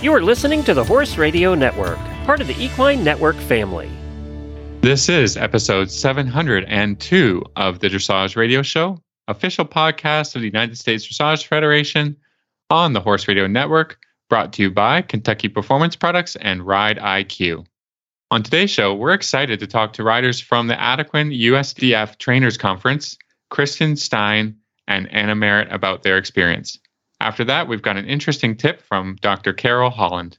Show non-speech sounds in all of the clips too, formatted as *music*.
You are listening to the Horse Radio Network, part of the Equine Network family. This is episode 702 of the Dressage Radio Show, official podcast of the United States Dressage Federation on the Horse Radio Network, brought to you by Kentucky Performance Products and Ride IQ. On today's show, we're excited to talk to riders from the Adequan USDF Trainers Conference, Kristen Stein and Anna Merritt about their experience. After that, we've got an interesting tip from Dr. Carol Holland.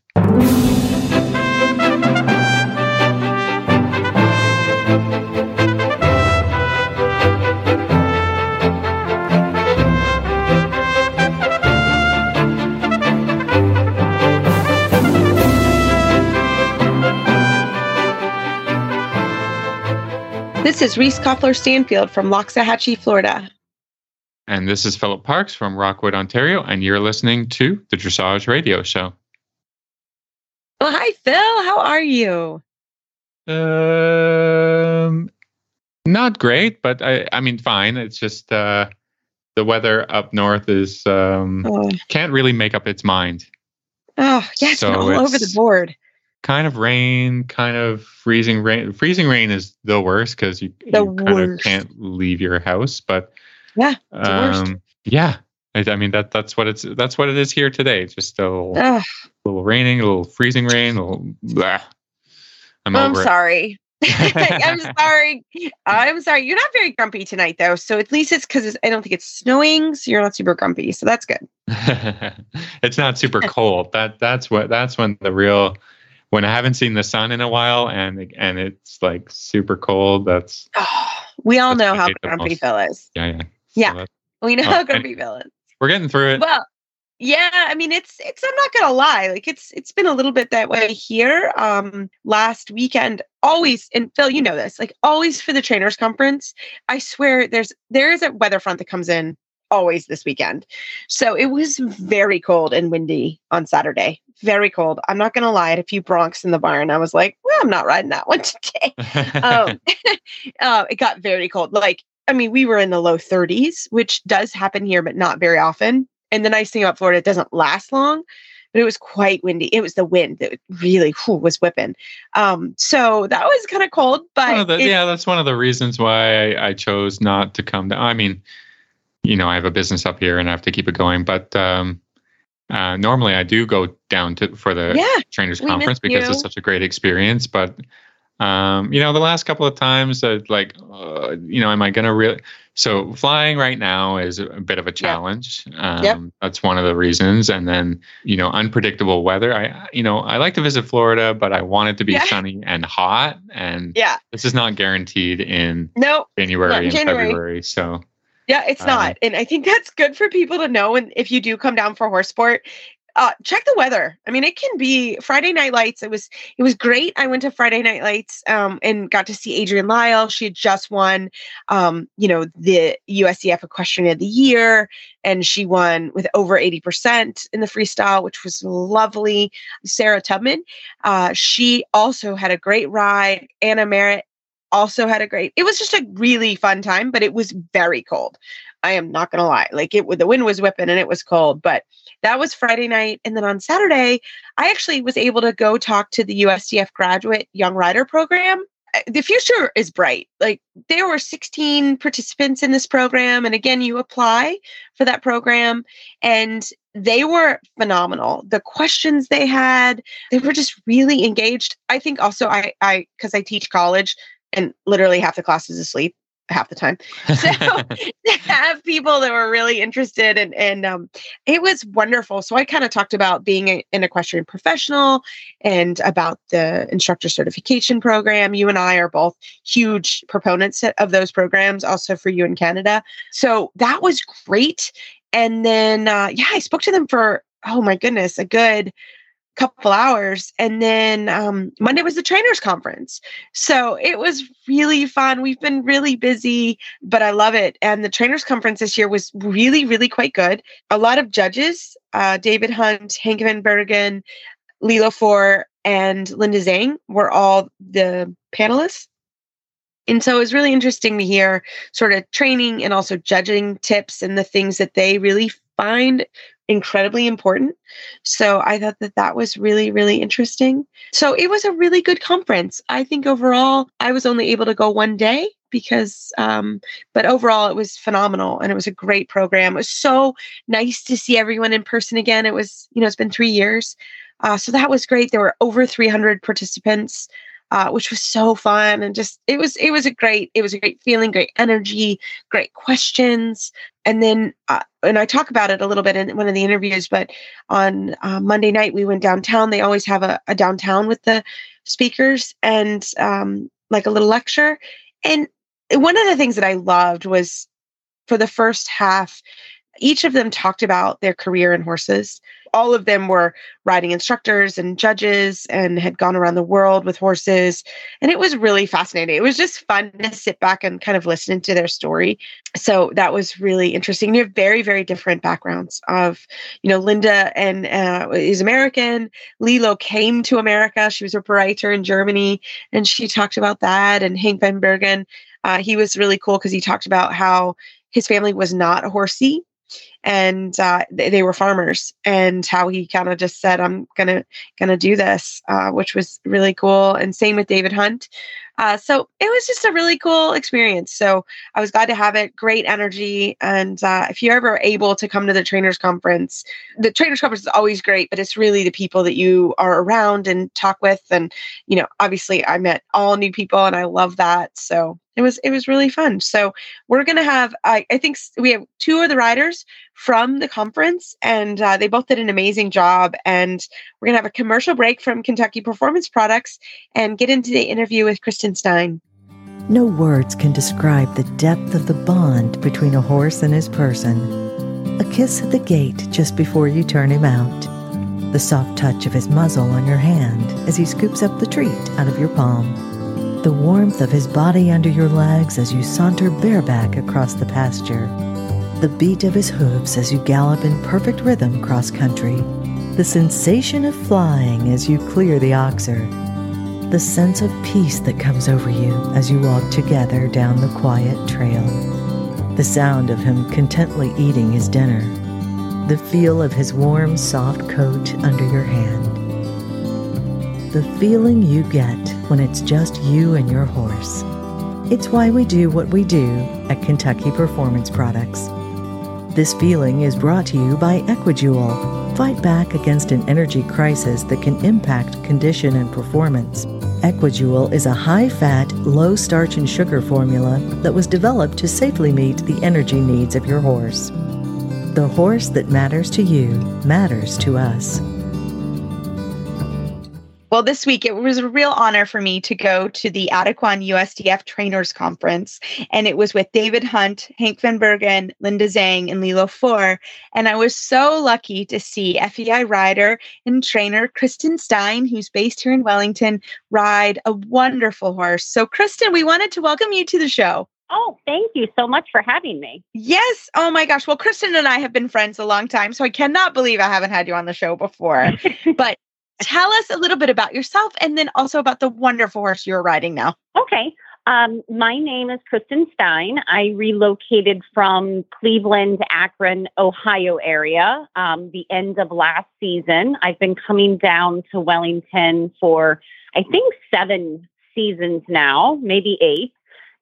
This is Reese Koffler Stanfield from Loxahatchee, Florida. And this is Philip Parks from Rockwood, Ontario, and you're listening to the Dressage Radio Show. Well, hi, Phil. How are you? Um, not great, but I, I mean, fine. It's just uh, the weather up north is um, Oh, can't really make up its mind. oh yeah, it's So all over the board. Kind of rain, kind of freezing rain. Freezing rain is the worst because you, The you kind of can't leave your house. But Yeah, um, yeah, I, I mean that that's what it's that's what it is here today. Just a little, little raining, a little freezing rain, a little. Blah. I'm I'm sorry. *laughs* I'm *laughs* sorry. I'm sorry. You're not very grumpy tonight, though. So at least it's because I don't think it's snowing, so you're not super grumpy. So that's good. *laughs* it's not super cold. That that's what that's when the real when I haven't seen the sun in a while and and it's like super cold. That's Oh, *sighs* we all That's know how grumpy. Phil is. yeah yeah. Yeah. So We know how grumpy Phil is. we're getting through it. Well, yeah, I mean it's it's I'm not gonna lie, like it's it's been a little bit that way here. Um last weekend, always and Phil, you know this, like always for the trainers conference, I swear there's there is a weather front that comes in always this weekend. So it was very cold and windy on Saturday. Very cold. I'm not gonna lie, I had a few broncs in the barn. I was like, well, I'm not riding that one *laughs* today *laughs* um, *laughs* uh, it got very cold. Like, I mean, we were in the low 30s, which does happen here, but not very often. And the nice thing about Florida, it doesn't last long, but it was quite windy. It was the wind that really whew, was whipping. Um, so that was kind of cold, but of the- it- yeah, that's one of the reasons why I, I chose not to come down. I mean, you know, I have a business up here and I have to keep it going, but um, uh, normally I do go down to for the yeah, trainers conference because it's such a great experience. But um, you know, the last couple of times, uh, like, uh, you know, am I going to really? So flying right now is a bit of a challenge. Um, That's one of the reasons. And then, you know, unpredictable weather. I, you know, I like to visit Florida, but I want it to be Yeah. sunny and hot. And yeah, this is not guaranteed in no, January and January. February. So Yeah, it's Um, not. And I think that's good for people to know. And if you do come down for horse sport, uh, check the weather. I mean, it can be Friday night lights. It was it was great. I went to Friday night lights um, and got to see Adrienne Lyle. She had just won, um, you know, the USDF Equestrian of the Year, and she won with over eighty percent in the freestyle, which was lovely. Sarah Tubman, uh, she also had a great ride. Anna Merritt also had a great it was just a really fun time but it was very cold. I am not gonna lie like it the wind was whipping and it was cold but that was friday night and then on saturday i actually was able to go talk to the usdf graduate young rider program. The future is bright like there were 16 participants in this program and again you apply for that program and they were phenomenal. The questions they had they were just really engaged. I think also i i because i teach college and literally half the class is asleep half the time. So *laughs* *laughs* to have people that were really interested and and um, it was wonderful. So I kind of talked about being a, an equestrian professional and about the instructor certification program. You and I are both huge proponents of those programs, also for you in Canada. So that was great. And then uh, yeah, I spoke to them for oh my goodness, a good couple hours and then um, monday was the trainers conference. So it was really fun. We've been really busy but i love it. And the trainers conference this year was really really quite good. A lot of judges uh, david hunt hank van bergen lilo fore and linda zang were all the panelists. And so it was really interesting to hear sort of training and also judging tips and the things that they really find incredibly important. So I thought that that was really, really interesting. So it was a really good conference. I think overall, I was only able to go one day because, um, but overall, it was phenomenal and it was a great program. It was so nice to see everyone in person again. It was, you know, it's been three years. Uh, so that was great. There were over 300 participants uh, which was so fun and just it was it was a great it was a great feeling, great energy, great questions. And then uh, and I talk about it a little bit in one of the interviews, but on uh, Monday night we went downtown. They always have a, a downtown with the speakers and um, like a little lecture. And one of the things that I loved was for the first half, each of them talked about their career in horses all of them were riding instructors and judges and had gone around the world with horses. And it was really fascinating. It was just fun to sit back and kind of listen to their story. So that was really interesting. You have very, very different backgrounds of, you know, Linda and uh, is American. Lilo came to America. She was a writer in Germany and she talked about that. And Hank Van Bergen, uh, he was really cool because he talked about how his family was not horsey and uh, they, they, were farmers and how he kind of just said i'm gonna gonna do this uh, which was really cool and same with david hunt. Uh, so it was just a really cool experience. So i was glad to have it great energy and uh, if you're ever able to come to the trainers conference the trainers conference is always great but it's really the people that you are around and talk with and you know obviously i met all new people and i love that so it was it was really fun. So we're gonna have I, I think we have two of the riders from the conference, and uh, they both did an amazing job. And we're gonna have a commercial break from Kentucky Performance Products and get into the interview with Kristen Stein. No words can describe the depth of the bond between a horse and his person. A kiss at the gate just before you turn him out. The soft touch of his muzzle on your hand as he scoops up the treat out of your palm the warmth of his body under your legs as you saunter bareback across the pasture, the beat of his hooves as you gallop in perfect rhythm cross country, the sensation of flying as you clear the oxer, the sense of peace that comes over you as you walk together down the quiet trail, the sound of him contently eating his dinner, the feel of his warm, soft coat under your hand the feeling you get when it's just you and your horse. It's why we do what we do at Kentucky Performance Products. This feeling is brought to you by EquiJewel. Fight back against an energy crisis that can impact condition and performance. EquiJewel is a high fat, low starch and sugar formula that was developed to safely meet the energy needs of your horse. The horse that matters to you matters to us. Well, this week it was a real honor for me to go to the Adequan USDF Trainers Conference, and it was with David Hunt, Hank Van Bergen, Linda Zang, and Lilo Fore. And I was so lucky to see FEI rider and trainer Kristen Stein, who's based here in Wellington, ride a wonderful horse. So, Kristen, we wanted to welcome you to the show. Oh, thank you so much for having me. Yes. Oh my gosh. Well, Kristen and I have been friends a long time, so I cannot believe I haven't had you on the show before. *laughs* but tell us a little bit about yourself and then also about the wonderful horse you're riding now. Okay. Um, my name is Kristen Stein. I relocated from Cleveland, Akron, Ohio area um, the end of last season. I've been coming down to Wellington for, I think, seven seasons now, maybe eight.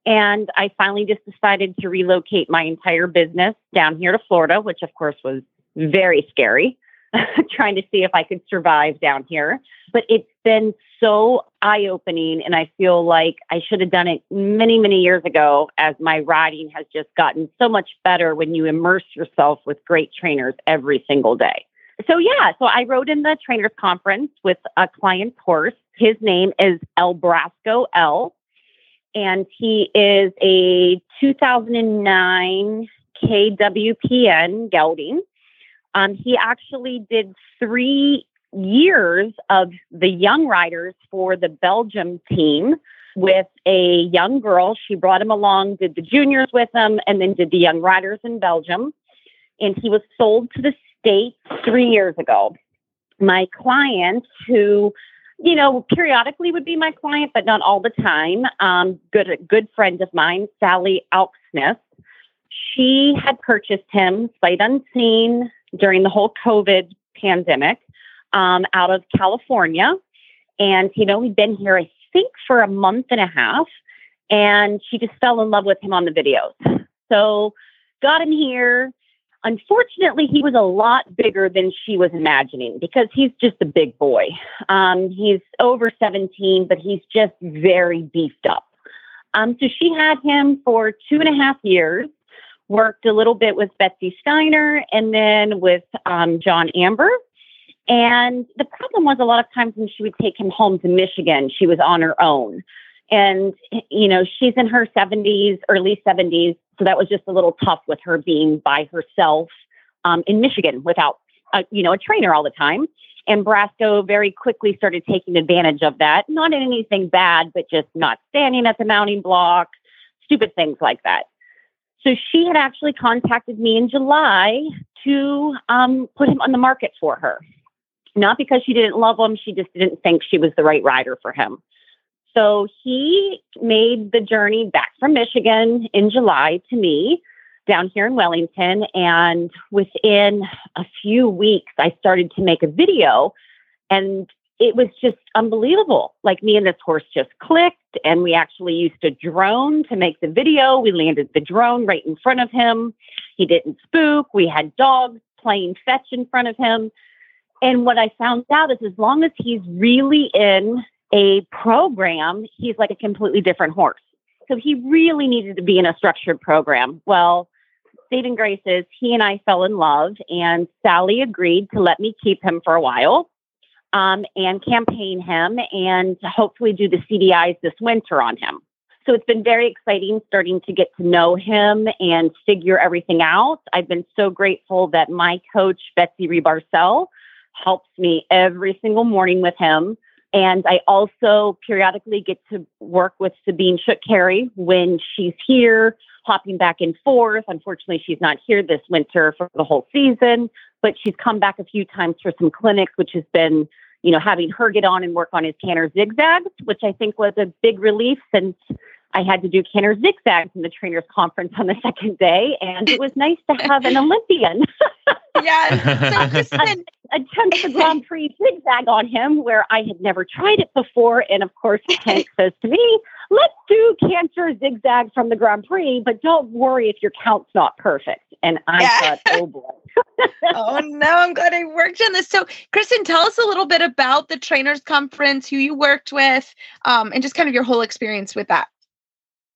And I finally just decided to relocate my entire business down here to Florida, which of course was very scary. *laughs* trying to see if I could survive down here. But it's been so eye opening. And I feel like I should have done it many, many years ago, as my riding has just gotten so much better when you immerse yourself with great trainers every single day. So, yeah, so I rode in the trainers conference with a client's horse. His name is El Brasco L, and he is a 2009 KWPN gelding. Um, he actually did three years of the young riders for the Belgium team with a young girl. She brought him along, did the juniors with him, and then did the young riders in Belgium. And he was sold to the state three years ago. My client, who you know, periodically would be my client, but not all the time. Um, good, good friend of mine, Sally Alksmith she had purchased him sight unseen during the whole COVID pandemic um, out of California. And you know only been here, I think, for a month and a half. And she just fell in love with him on the videos. So got him here. Unfortunately, he was a lot bigger than she was imagining because he's just a big boy. Um, he's over 17, but he's just very beefed up. Um, so she had him for two and a half years, worked a little bit with Betsy Steiner and then with um, John Amber. And the problem was a lot of times when she would take him home to Michigan, she was on her own. And, you know, she's in her 70s, early 70s. So that was just a little tough with her being by herself um, in Michigan without, a, you know, a trainer all the time. And Brasco very quickly started taking advantage of that. Not in anything bad, but just not standing at the mounting block, stupid things like that. So she had actually contacted me in July to um, put him on the market for her. Not because she didn't love him, she just didn't think she was the right rider for him. So he made the journey back from Michigan in July to me down here in Wellington. And within a few weeks, I started to make a video. And it was just unbelievable. Like me and this horse just clicked, and we actually used a drone to make the video. We landed the drone right in front of him. He didn't spook. We had dogs playing fetch in front of him. And what I found out is as long as he's really in a program, he's like a completely different horse. So he really needed to be in a structured program. Well, saving grace is he and I fell in love, and Sally agreed to let me keep him for a while um, and campaign him and hopefully do the CDIs this winter on him. So it's been very exciting starting to get to know him and figure everything out. I've been so grateful that my coach, Betsy Rebarcel, helps me every single morning with him. And I also periodically get to work with Sabine Schut-Kery when she's here, hopping back and forth. Unfortunately, she's not here this winter for the whole season, but she's come back a few times for some clinics, which has been, you know, having her get on and work on his canter zigzags, which I think was a big relief since I had to do canter zigzags in the trainers conference on the second day, and it was nice to have an *laughs* Olympian. *laughs* yeah, so attempt *laughs* the Grand Prix zigzag on him where I had never tried it before, and of course Hank *laughs* says to me, "Let's do canter zigzag from the Grand Prix, but don't worry if your count's not perfect." And I yeah. thought, "Oh boy." *laughs* oh no, I'm glad I worked on this. So, Kristen, tell us a little bit about the trainers conference, who you worked with, um, and just kind of your whole experience with that.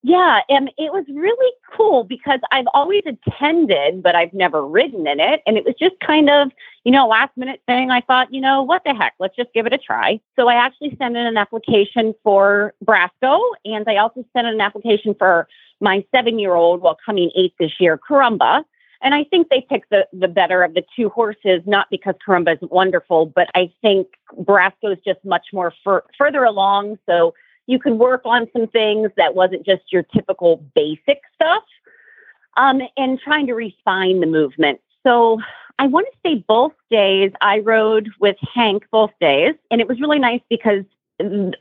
Yeah, and it was really cool because I've always attended, but I've never ridden in it. And it was just kind of, you know, last minute thing. I thought, you know, what the heck, let's just give it a try. So I actually sent in an application for Brasco, and I also sent in an application for my seven year old, well, coming eight this year, Carumba. And I think they picked the, the better of the two horses, not because Carumba is wonderful, but I think Brasco is just much more fur- further along. So you could work on some things that wasn't just your typical basic stuff um, and trying to refine the movement. So I want to say both days I rode with Hank both days, and it was really nice because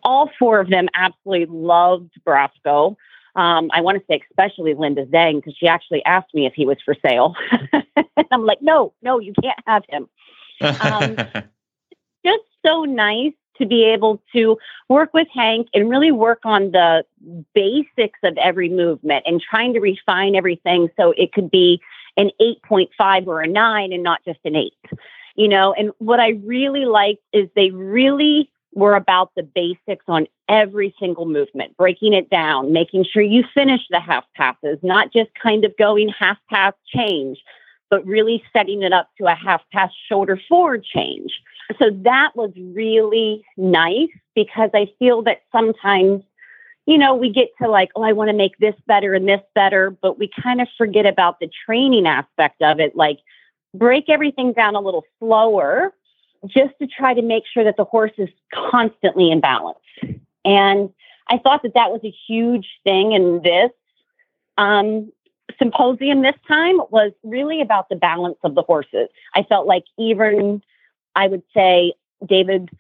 all four of them absolutely loved Brasco. Um, I want to say especially Linda Zang because she actually asked me if he was for sale. *laughs* I'm like, no, no, you can't have him. *laughs* Um, just so nice to be able to work with Hank and really work on the basics of every movement and trying to refine everything so it could be an 8.5 or a 9 and not just an 8. You know, and what I really liked is they really were about the basics on every single movement, breaking it down, making sure you finish the half passes, not just kind of going half pass change, but really setting it up to a half pass shoulder forward change so that was really nice because I feel that sometimes, you know, we get to like, oh, I want to make this better and this better, but we kind of forget about the training aspect of it. Like, break everything down a little slower just to try to make sure that the horse is constantly in balance. And I thought that that was a huge thing in this um, symposium this time was really about the balance of the horses. I felt like even I would say David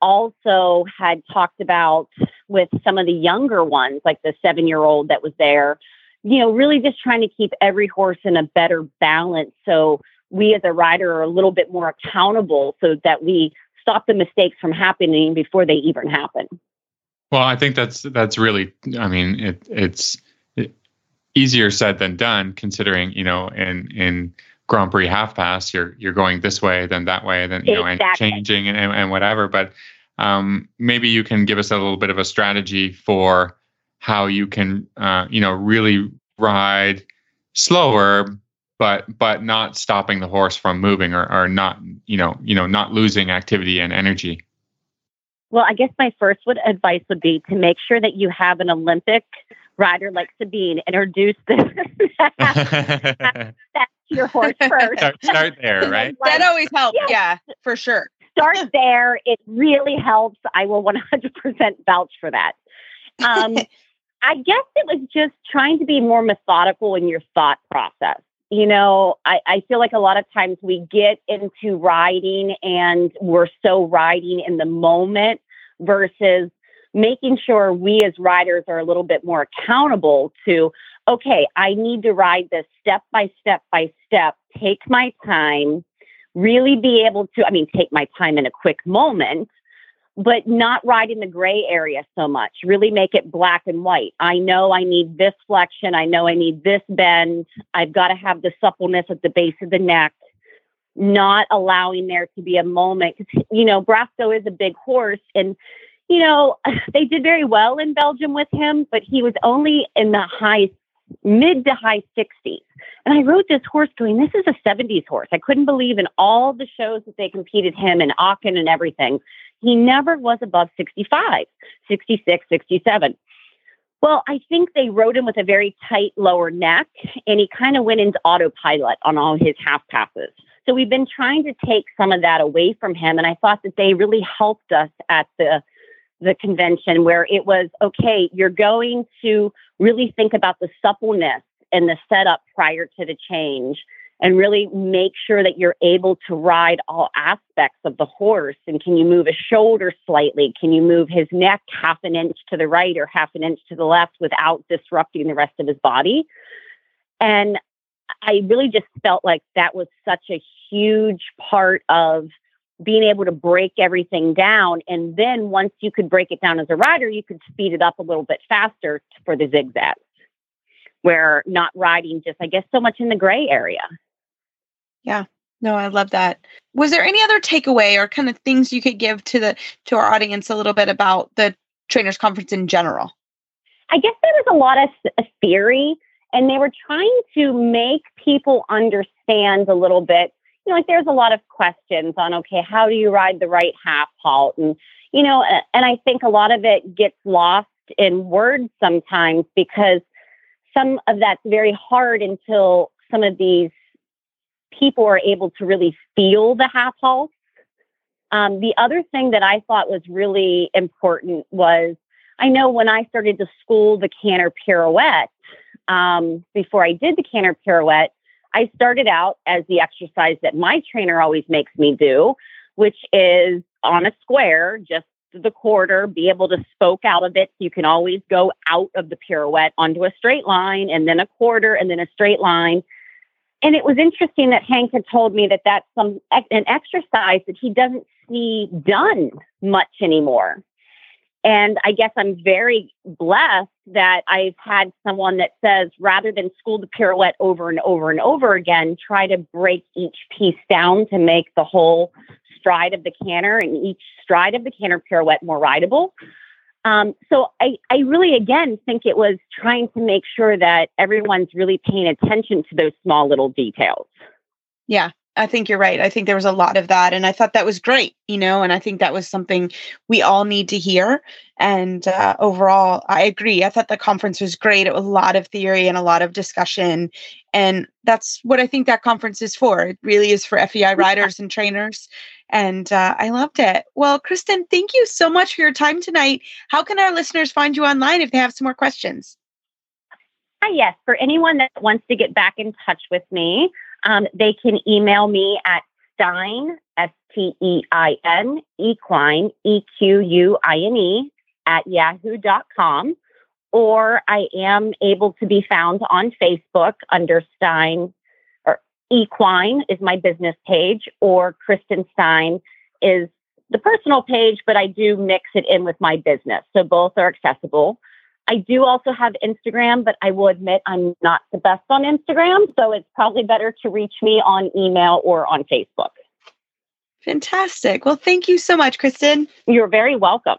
also had talked about with some of the younger ones, like the seven year old that was there, you know, really just trying to keep every horse in a better balance. So we as a rider are a little bit more accountable so that we stop the mistakes from happening before they even happen. Well, I think that's that's really. I mean, it, it's easier said than done, considering you know, in in Grand Prix half pass, you're you're going this way, then that way, then you exactly. know, and changing and, and whatever. But um, maybe you can give us a little bit of a strategy for how you can, uh, you know, really ride slower, but but not stopping the horse from moving or, or not, you know, you know, not losing activity and energy. Well, I guess my first would advice would be to make sure that you have an Olympic rider like Sabine introduce *laughs* *laughs* that, your horse *laughs* first. Start, start there, right? that always helps. Yeah, for sure. Start there. It really helps. I will 100% vouch for that. Um, *laughs* I guess it was just trying to be more methodical in your thought process. You know, I, I feel like a lot of times we get into riding and we're so riding in the moment versus making sure we as riders are a little bit more accountable to, okay, I need to ride this step by step by step, take my time, really be able to, I mean, take my time in a quick moment, but not ride in the gray area so much. Really make it black and white. I know I need this flexion. I know I need this bend. I've got to have the suppleness at the base of the neck. Not allowing there to be a moment because you know Brasco is a big horse, and you know *sighs* they did very well in Belgium with him, but he was only in the high mid to high 60s. And I rode this horse going, this is a 70s horse. I couldn't believe in all the shows that they competed him and Aachen and everything. He never was above 65, 66, 67. Well, I think they rode him with a very tight lower neck and he kind of went into autopilot on all his half passes. So we've been trying to take some of that away from him. And I thought that they really helped us at the the convention where it was okay, you're going to really think about the suppleness and the setup prior to the change and really make sure that you're able to ride all aspects of the horse. And can you move a shoulder slightly? Can you move his neck half an inch to the right or half an inch to the left without disrupting the rest of his body? And I really just felt like that was such a huge part of being able to break everything down. And then once you could break it down as a rider, you could speed it up a little bit faster for the zigzags, where not riding just, I guess, so much in the gray area. Yeah. No, I love that. Was there any other takeaway or kind of things you could give to the to our audience a little bit about the trainers conference in general? I guess there was a lot of theory and they were trying to make people understand a little bit you know, like there's a lot of questions on, okay, how do you ride the right half halt? And, you know, and I think a lot of it gets lost in words sometimes because some of that's very hard until some of these people are able to really feel the half halt. Um, the other thing that I thought was really important was I know when I started to school the canter pirouette, um, before I did the canter pirouette, I started out as the exercise that my trainer always makes me do, which is on a square, just the quarter, be able to spoke out of it. So you can always go out of the pirouette onto a straight line and then a quarter and then a straight line. And it was interesting that Hank had told me that that's some an exercise that he doesn't see done much anymore. And I guess I'm very blessed that I've had someone that says rather than school the pirouette over and over and over again, try to break each piece down to make the whole stride of the canter and each stride of the canter pirouette more rideable. Um, so I, I really, again, think it was trying to make sure that everyone's really paying attention to those small little details. Yeah, I think you're right. I think there was a lot of that. And I thought that was great, you know, and I think that was something we all need to hear. And uh, overall, I agree. I thought the conference was great. It was a lot of theory and a lot of discussion. And that's what I think that conference is for. It really is for FEI riders and trainers. And uh, I loved it. Well, Kristen, thank you so much for your time tonight. How can our listeners find you online if they have some more questions? Hi, yes. For anyone that wants to get back in touch with me, um, they can email me at Stein, S T E I N, equine, E Q U I N E, at yahoo.com. or I am able to be found on Facebook under Stein or Equine is my business page, or Kristen Stein is the personal page, but I do mix it in with my business. So both are accessible. I do also have Instagram, but I will admit I'm not the best on Instagram. So it's probably better to reach me on email or on Facebook. Fantastic. Well, thank you so much, Kristen. You're very welcome.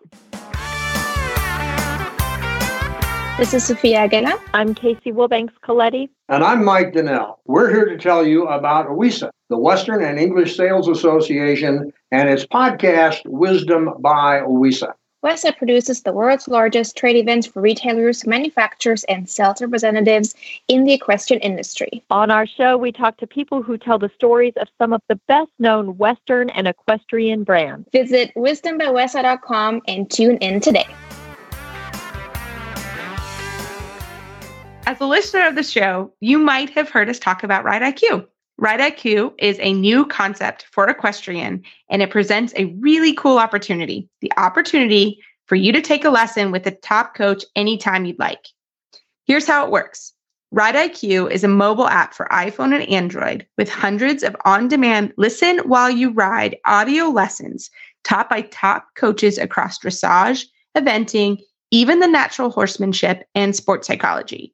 This is Sophia Aguila. I'm Casey Wilbanks Coletti. And I'm Mike Donnell. We're here to tell you about WESA, the Western and English Sales Association, and its podcast, Wisdom by WESA. WESA produces the world's largest trade events for retailers, manufacturers, and sales representatives in the equestrian industry. On our show, we talk to people who tell the stories of some of the best known Western and equestrian brands. Visit wisdombywesa.com and tune in today. As a listener of the show, you might have heard us talk about Ride IQ. Ride IQ is a new concept for equestrian, and it presents a really cool opportunity the opportunity for you to take a lesson with a top coach anytime you'd like. Here's how it works Ride IQ is a mobile app for iPhone and Android with hundreds of on demand listen while you ride audio lessons taught by top coaches across dressage, eventing, even the natural horsemanship, and sports psychology.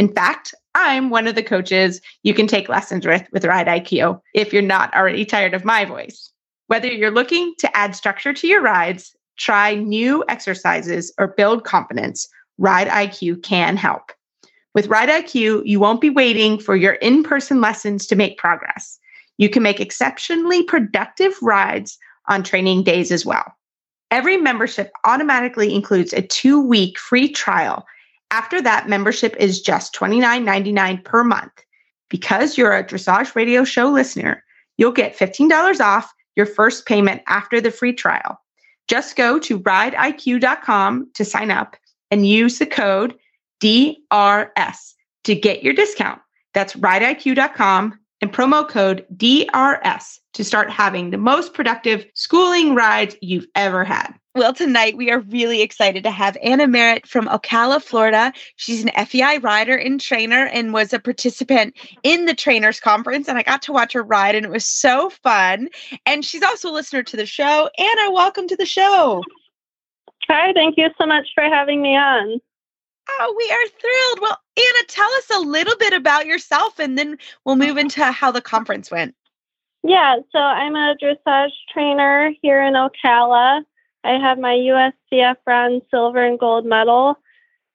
In fact, I'm one of the coaches you can take lessons with with Ride IQ if you're not already tired of my voice. Whether you're looking to add structure to your rides, try new exercises, or build confidence, Ride IQ can help. With Ride IQ, you won't be waiting for your in person lessons to make progress. You can make exceptionally productive rides on training days as well. Every membership automatically includes a two week free trial after that, membership is just $29.99 per month. Because you're a Dressage Radio Show listener, you'll get $15 off your first payment after the free trial. Just go to rideiq.com to sign up and use the code DRS to get your discount. That's rideiq.com and promo code DRS to start having the most productive schooling rides you've ever had. Well, tonight we are really excited to have Anna Merritt from Ocala, Florida. She's an FEI rider and trainer and was a participant in the trainers conference. And I got to watch her ride, and it was so fun. And she's also a listener to the show. Anna, welcome to the show. Hi, thank you so much for having me on. Oh, we are thrilled. Well, Anna, tell us a little bit about yourself, and then we'll move into how the conference went. Yeah, so I'm a dressage trainer here in Ocala. I have my USDF bronze, silver, and gold medal.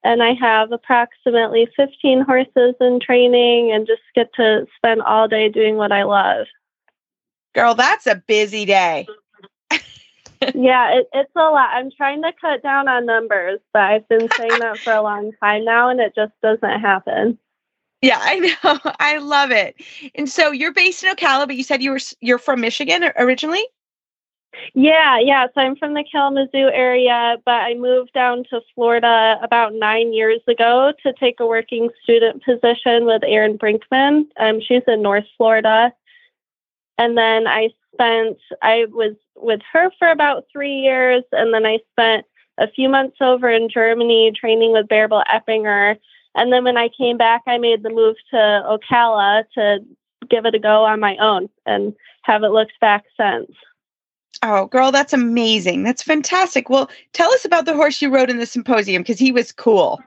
And I have approximately 15 horses in training and just get to spend all day doing what I love. Girl, that's a busy day. Yeah, it, it's a lot. I'm trying to cut down on numbers, but I've been saying that for a long time now, and it just doesn't happen. Yeah, I know. *laughs* I love it. And so you're based in Ocala, but you said you were you're from Michigan originally. Yeah, yeah. So I'm from the Kalamazoo area, but I moved down to Florida about nine years ago to take a working student position with Erin Brinkman. Um, she's in North Florida. And then I spent, I was with her for about three years. And then I spent a few months over in Germany training with Bärbel Eppinger. And then when I came back, I made the move to Ocala to give it a go on my own and haven't looked back since. Oh, girl, that's amazing. That's fantastic. Well, tell us about the horse you rode in the symposium because he was cool.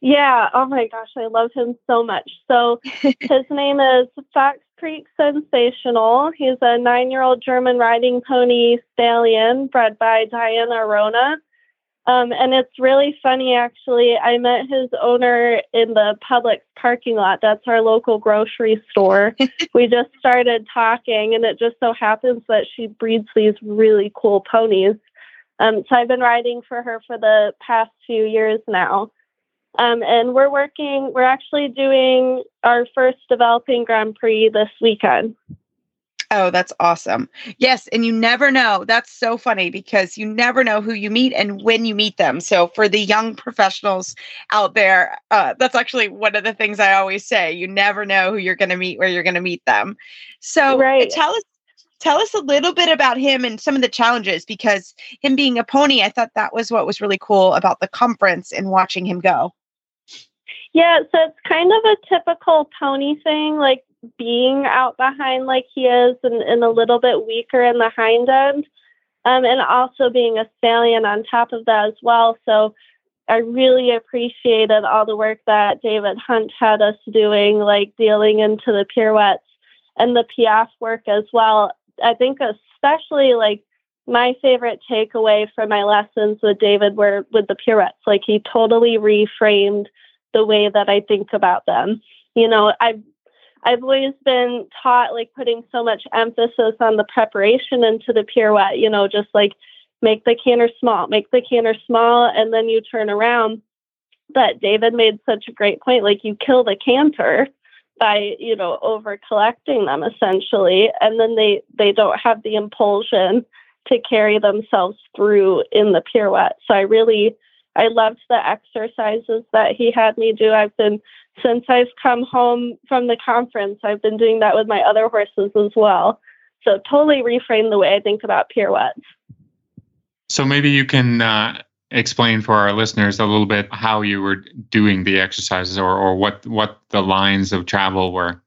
Yeah. Oh my gosh, I love him so much. So *laughs* his name is Fox Creek Sensational. He's a nine year old German riding pony stallion bred by Diana Rona. Um, and it's really funny, actually. I met his owner in the Publix parking lot. That's our local grocery store. *laughs* we just started talking, and it just so happens that she breeds these really cool ponies. Um, so I've been riding for her for the past few years now. Um, and we're working, we're actually doing our first developing Grand Prix this weekend. Oh, that's awesome. Yes. And you never know. That's so funny because you never know who you meet and when you meet them. So, for the young professionals out there, uh, that's actually one of the things I always say. You never know who you're going to meet, where you're going to meet them. So, right. tell us. tell us a little bit about him and some of the challenges because him being a pony, I thought that was what was really cool about the conference and watching him go. Yeah, so it's kind of a typical pony thing, like being out behind like he is and, and a little bit weaker in the hind end. Um, and also being a stallion on top of that as well. So I really appreciated all the work that David Hunt had us doing, like dealing into the pirouettes and the piaffe work as well. I think especially like my favorite takeaway from my lessons with David were with the pirouettes. Like he totally reframed the way that I think about them. You know, I've I've always been taught like putting so much emphasis on the preparation into the pirouette, you know, just like make the canter small, make the canter small, and then you turn around. But David made such a great point like you kill the canter by you know over collecting them essentially and then they they don't have the impulsion to carry themselves through in the pirouette so i really i loved the exercises that he had me do. I've been since i've come home from the conference i've been doing that with my other horses as well. So totally reframe the way i think about pirouettes. So maybe you can uh, explain for our listeners a little bit how you were doing the exercises or, or what what the lines of travel were.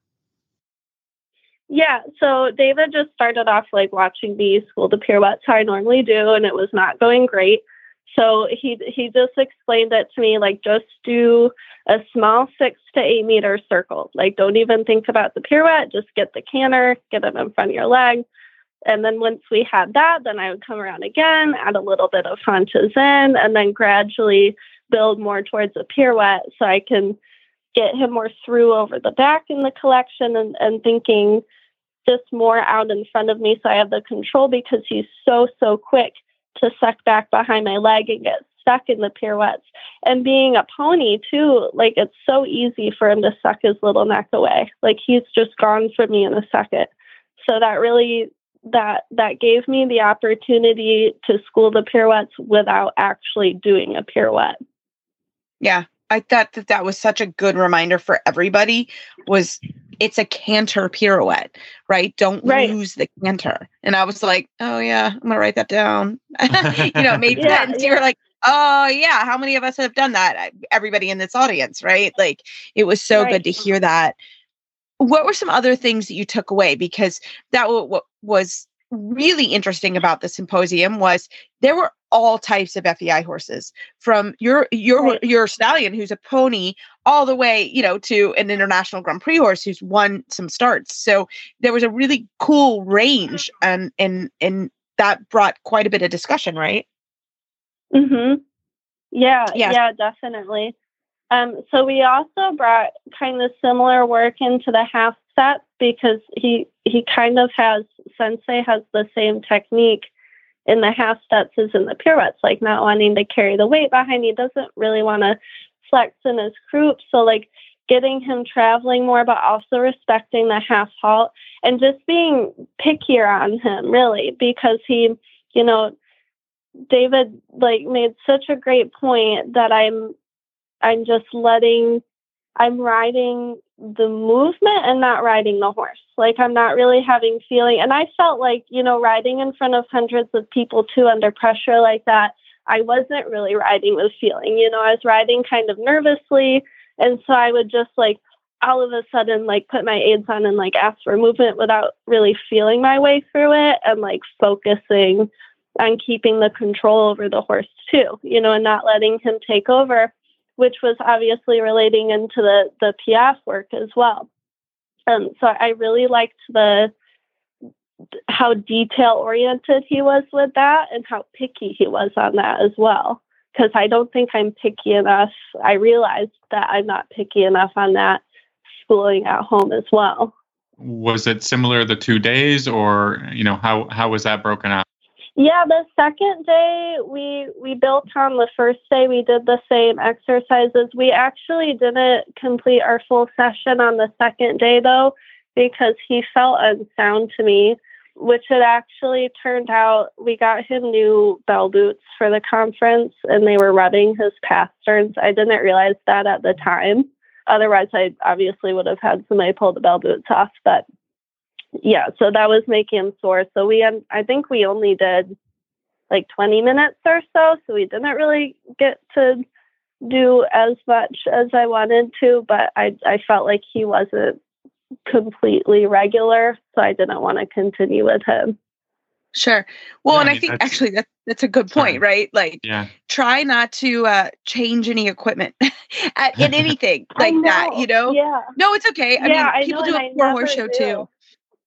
Yeah so david just started off like watching me school the pirouettes how i normally do and it was not going great so he he just explained it to me like just do a small six to eight meter circle. Like don't even think about the pirouette. Just get the canter get them in front of your leg. And then once we had that, then I would come around again, add a little bit of haunches in, and then gradually build more towards a pirouette so I can get him more through over the back in the collection and, and thinking just more out in front of me so I have the control because he's so, so quick to suck back behind my leg and get stuck in the pirouettes. And being a pony, too, like it's so easy for him to suck his little neck away. Like he's just gone from me in a second. So that really that that gave me the opportunity to school the pirouettes without actually doing a pirouette. Yeah, I thought that that was such a good reminder for everybody was it's a canter pirouette, right? Don't right. lose the canter. And I was like, oh yeah, I'm gonna write that down. *laughs* you know, it made yeah, sense. Yeah. You were like, oh yeah, how many of us have done that? Everybody in this audience, right? Like it was so right. good to hear that what were some other things that you took away because that w- was really interesting about the symposium was there were all types of FEI horses from your your right. your stallion who's a pony all the way you know to an international Grand Prix horse who's won some starts. So there was a really cool range and and and that brought quite a bit of discussion right? Mhm yeah yes. yeah definitely. Um, so we also brought kind of similar work into the half set because he he kind of has Sensei has the same technique in the half steps as in the pirouettes, like not wanting to carry the weight behind. He doesn't really want to flex in his croup. So like getting him traveling more, but also respecting the half halt and just being pickier on him really because he, you know, David like made such a great point that I'm I'm just letting, I'm riding the movement and not riding the horse. Like I'm not really having feeling. And I felt like, you know, riding in front of hundreds of people too under pressure like that, I wasn't really riding with feeling. You know, I was riding kind of nervously. And so I would just like all of a sudden like put my aids on and like ask for movement without really feeling my way through it and like focusing on keeping the control over the horse too, you know, and not letting him take over which was obviously relating into the the piaffe work as well. Um, so I really liked the how detail oriented he was with that and how picky he was on that as well. Because I don't think I'm picky enough. I realized that I'm not picky enough on that schooling at home as well. Was it similar the two days, or you know how how was that broken out? Yeah, the second day we we built on the first day we did the same exercises. We actually didn't complete our full session on the second day though because he felt unsound to me, which it actually turned out we got him new bell boots for the conference and they were rubbing his pasterns. I didn't realize that at the time. Otherwise I obviously would have had somebody pull the bell boots off, but yeah, so that was making him sore. So we, um, I think we only did like 20 minutes or so. So we didn't really get to do as much as I wanted to, but I, I felt like he wasn't completely regular. So I didn't want to continue with him. Sure. Well, Yeah, and I I think that's- actually that that's a good point, right? Like Yeah. try not to uh change any equipment *laughs* at, in anything *laughs* like that, you know? Yeah. No, it's okay. I Yeah, mean, people know, do a it I horse show never too.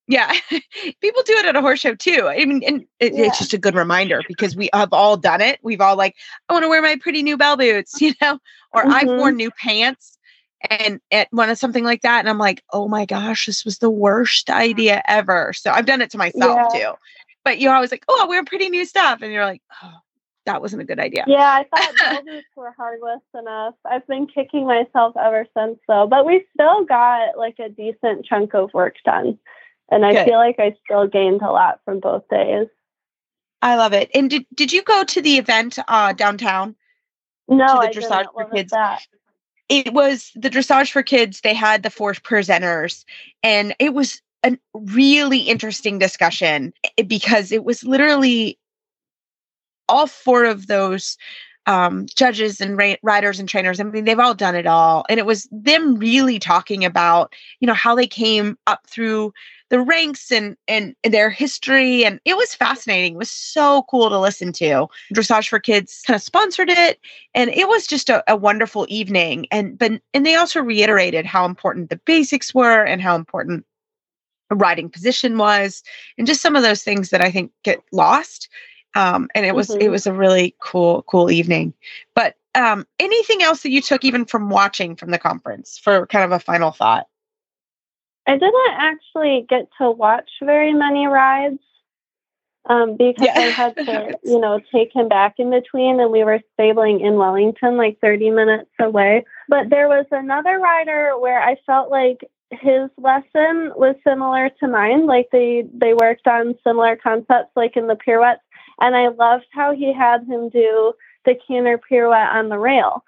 Yeah. *laughs* people do it at a horse show too. I mean, and it, Yeah. it's just a good reminder because we have all done it. We've all like, I want to wear my pretty new bell boots, *laughs* you know, or I've Mhm. worn new pants and at one of something like that. And I'm like, oh my gosh, this was the worst idea ever. So I've done it to myself Yeah. too. But you're always like, oh, I'll wear pretty new stuff. And you're like, oh, that wasn't a good idea. Yeah, I thought *laughs* bell boots were harmless enough. I've been kicking myself ever since though, but we still got like a decent chunk of work done. And I Good. feel like I still gained a lot from both days. I love it. And did, did you go to the event uh, downtown? No, the I dressage didn't. for What was kids. that? It was the dressage for kids. They had the four presenters, and it was a really interesting discussion eh, because it was literally all four of those um, judges and ra- riders and trainers. I mean, they've all done it all, and it was them really talking about you know how they came up through the ranks and and their history, and it was fascinating. It was so cool to listen to. Dressage for Kids kind of sponsored it, and it was just a, a wonderful evening. And but and they also reiterated how important the basics were and how important a riding position was, and just some of those things that I think get lost um, and it was it Mhm. was a really cool cool evening but um, anything else that you took even from watching from the conference for kind of a final thought I didn't actually get to watch very many rides um, because Yeah. I had to, *laughs* you know, take him back in between, and we were stabling in Wellington, like 30 minutes away. But there was another rider where I felt like his lesson was similar to mine. Like they they worked on similar concepts, like in the pirouettes, and I loved how he had him do the canter pirouette on the rail.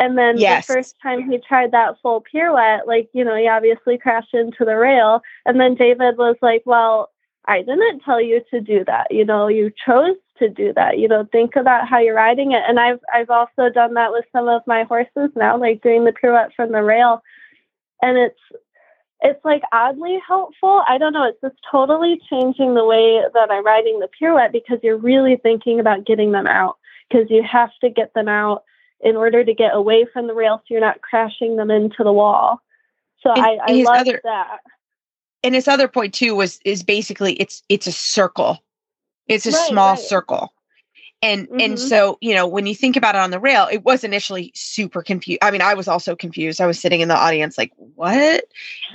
And then Yes. the first time he tried that full pirouette, like, you know, he obviously crashed into the rail. And then David was like, Well, I didn't tell you to do that. You know, you chose to do that. You know, think about how you're riding it. And I've I've also done that with some of my horses now, like doing the pirouette from the rail. And it's it's like oddly helpful. I don't know. It's just totally changing the way that I'm riding the pirouette because you're really thinking about getting them out because you have to get them out in order to get away from the rail so you're not crashing them into the wall. So And I, I love that. and his other point too was is basically it's it's a circle it's a Right, small right. circle and and Mhm. so you know when you think about it on the rail it was initially super confused i mean i was also confused i was sitting in the audience like what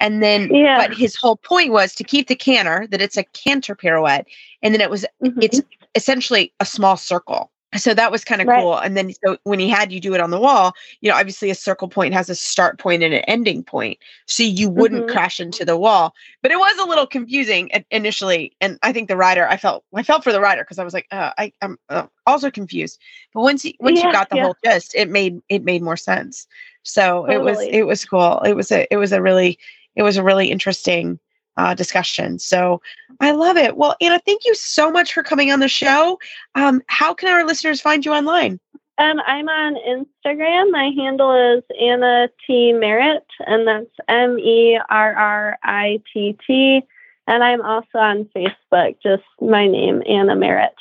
and then Yeah. but his whole point was to keep the canter that it's a canter pirouette and then it was Mhm. it's essentially a small circle so that was kind of Right. cool and then so when he had you do it on the wall you know obviously a circle point has a start point and an ending point so you wouldn't Mhm. crash into the wall but it was a little confusing initially and i think the rider i felt i felt for the rider because i was like uh, i i'm uh, also confused but once you once you got the yeah. whole gist it made it made more sense so it was it was cool it was a it was a really it was a really interesting uh, discussion so i love it well anna thank you so much for coming on the show um, how can our listeners find you online Um, I'm on Instagram. My handle is Anna T Merritt, and that's M E R R I T T. And I'm also on Facebook, just my name, Anna Merritt.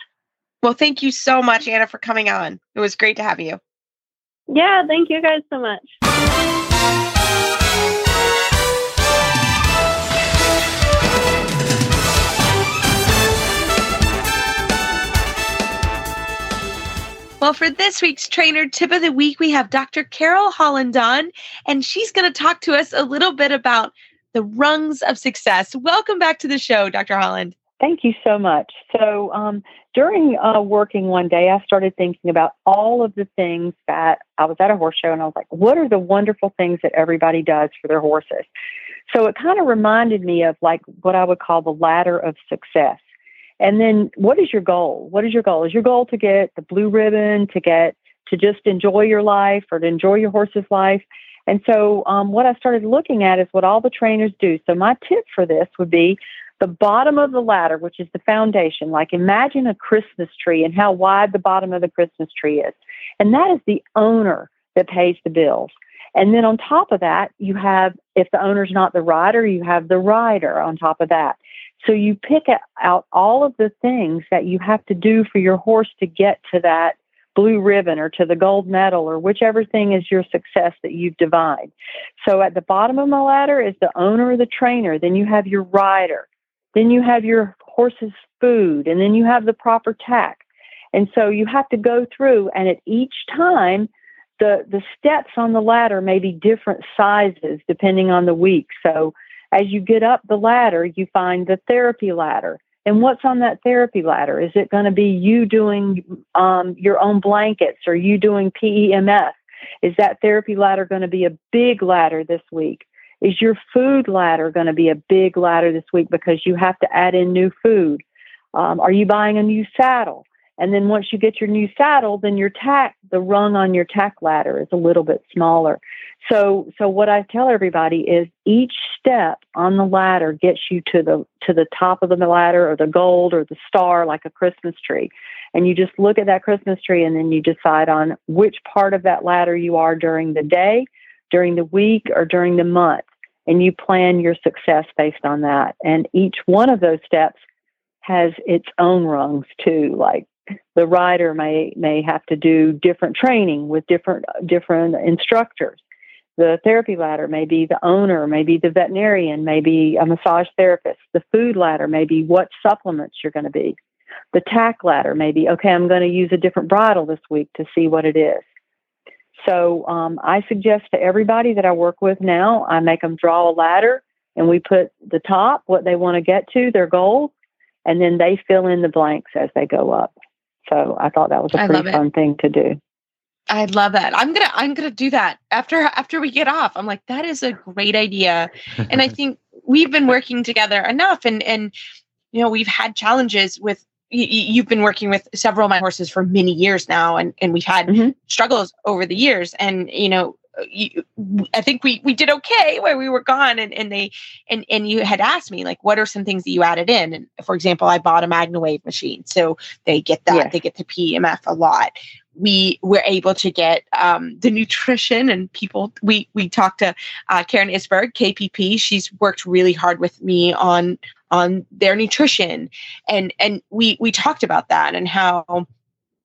well thank you so much anna for coming on it was great to have you Yeah, thank you guys so much. Well, for this week's trainer tip of the week, we have Dr. Carol Holland on, and she's going to talk to us a little bit about the rungs of success. Welcome back to the show, Dr. Holland. Thank you so much. So, um, during uh, working one day, I started thinking about all of the things that I was at a horse show and I was like, what are the wonderful things that everybody does for their horses? So, it kind of reminded me of like what I would call the ladder of success. And then, what is your goal? What is your goal? Is your goal to get the blue ribbon, to get to just enjoy your life or to enjoy your horse's life? And so, um, what I started looking at is what all the trainers do. So, my tip for this would be the bottom of the ladder, which is the foundation, like imagine a Christmas tree and how wide the bottom of the Christmas tree is. And that is the owner that pays the bills. And then on top of that, you have, if the owner's not the rider, you have the rider on top of that. So you pick out all of the things that you have to do for your horse to get to that blue ribbon or to the gold medal or whichever thing is your success that you've divided. So at the bottom of the ladder is the owner or the trainer. Then you have your rider. Then you have your horse's food. And then you have the proper tack. And so you have to go through and at each time the the steps on the ladder may be different sizes depending on the week. So as you get up the ladder, you find the therapy ladder. And what's on that therapy ladder? Is it going to be you doing um, your own blankets or you doing PEMF? Is that therapy ladder going to be a big ladder this week? Is your food ladder going to be a big ladder this week because you have to add in new food? Um, are you buying a new saddle? And then once you get your new saddle, then your tack, the rung on your tack ladder is a little bit smaller. So, so what I tell everybody is each step on the ladder gets you to the to the top of the ladder or the gold or the star like a Christmas tree. And you just look at that Christmas tree and then you decide on which part of that ladder you are during the day, during the week, or during the month. And you plan your success based on that. And each one of those steps has its own rungs too, like the rider may may have to do different training with different different instructors. The therapy ladder may be the owner, maybe the veterinarian, maybe a massage therapist. The food ladder may be what supplements you're going to be. The tack ladder may be okay. I'm going to use a different bridle this week to see what it is. So um, I suggest to everybody that I work with now, I make them draw a ladder, and we put the top, what they want to get to, their goal, and then they fill in the blanks as they go up. So I thought that was a pretty fun thing to do. I love that. I'm gonna I'm gonna do that after after we get off. I'm like, that is a great idea. and I *laughs* think we've been working together enough and and you know, we've had challenges with you've been working with several of my horses for many years now and and we've had mm-hmm. struggles over the years and you know you, I think we we did okay while we were gone, and and they and and you had asked me like, what are some things that you added in? And for example, I bought a MagnaWave machine, so they get that yes. they get the PMF a lot. We were able to get um, the nutrition and people. We we talked to uh, Karen Isberg, KPP. She's worked really hard with me on on their nutrition, and and we we talked about that and how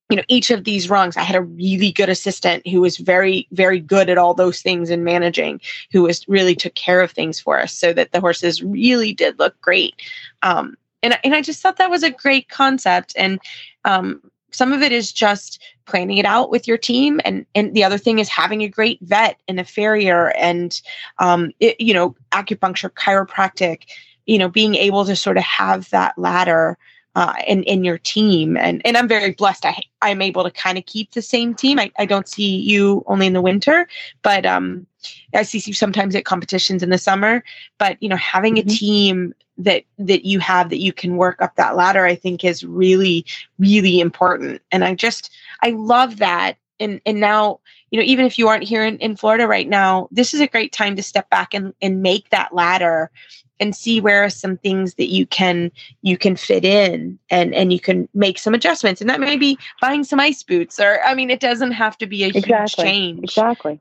you know each of these rungs i had a really good assistant who was very very good at all those things and managing who was really took care of things for us so that the horses really did look great. Um, and, and i just thought that was a great concept. And um, some of it is just planning it out with your team. And and the other thing is having a great vet and a farrier and um, it, you know acupuncture chiropractic you know being able to sort of have that ladder uh, in in your team. And and I'm very blessed. I I'm able to kind of keep the same team. I, I don't see you only in the winter, but um, I see you sometimes at competitions in the summer. But you know, having mm-hmm. a team that that you have that you can work up that ladder, I think is really really important. And I just I love that. And and now you know even if you aren't here in, in florida right now this is a great time to step back and, and make that ladder and see where are some things that you can you can fit in and and you can make some adjustments. And that may be buying some ice boots or i mean it doesn't have to be a exactly. huge change. Exactly.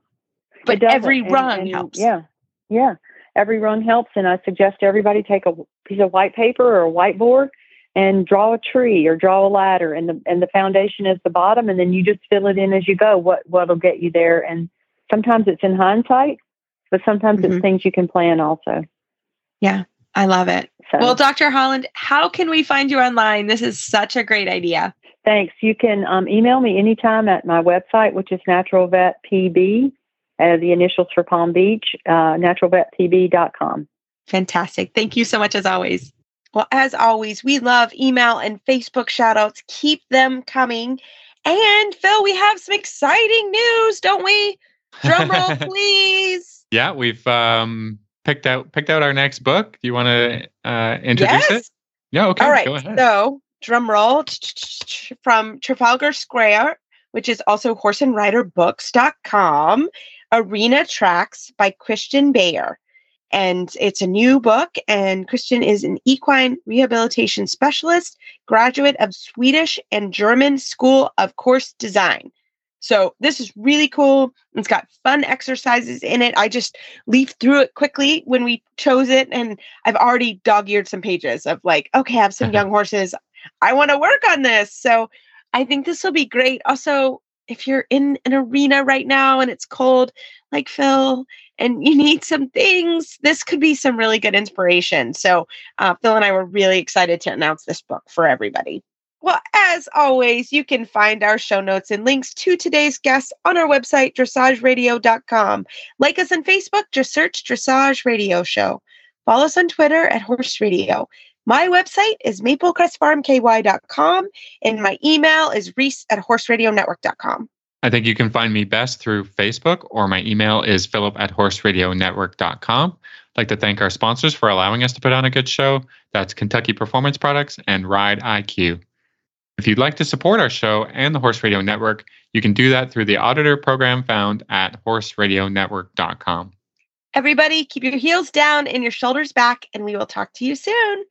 But every run and, helps. yeah. Yeah. Every run helps. And i suggest everybody take a piece of white paper or a whiteboard and draw a tree or draw a ladder. And the and the foundation is the bottom and then you just fill it in as you go what what'll get you there. And sometimes it's in hindsight but sometimes mm-hmm. it's things you can plan also yeah, I love it. So, well, Dr. Holland, how can we find you online? This is such a great idea. Thanks. You can um, email me anytime at my website, which is Natural Vet PB, uh, the initials for Palm Beach, uh, naturalvetpb.com. Fantastic. Thank you so much, as always. Well, as always, we love email and Facebook shout outs. Keep them coming. And Phil, we have some exciting news, don't we? Drum roll, *laughs* please. Yeah, we've um, picked out picked out our next book. Do you want to uh, introduce yes. it? Yeah. Okay. All right. So, drum roll from Trafalgar Square, which is also horseandriderbooks.com, Arena Tracks by Christian Bayer. and it's a new book. And Christian is an equine rehabilitation specialist, graduate of Swedish and German School of Course Design. So this is really cool. It's got fun exercises in it. I just leafed through it quickly when we chose it, and I've already dog-eared some pages of like, okay, I have some young *laughs* horses. I want to work on this. So I think this will be great. Also, if you're in an arena right now and it's cold, like Phil, and you *laughs* need some things, this could be some really good inspiration. So, uh, Phil and I were really excited to announce this book for everybody. Well, as always, you can find our show notes and links to today's guests on our website, dressageradio.com. Like us on Facebook, just search Dressage Radio Show. Follow us on Twitter at Horse Radio. My website is maplecrestfarmky.com and my email is reese at horseradionetwork.com. I think you can find me best through Facebook or my email is philip at horseradionetwork.com. I'd like to thank our sponsors for allowing us to put on a good show. That's Kentucky Performance Products and Ride IQ. If you'd like to support our show and the Horse Radio Network, you can do that through the auditor program found at horseradionetwork.com. Everybody, keep your heels down and your shoulders back, and we will talk to you soon.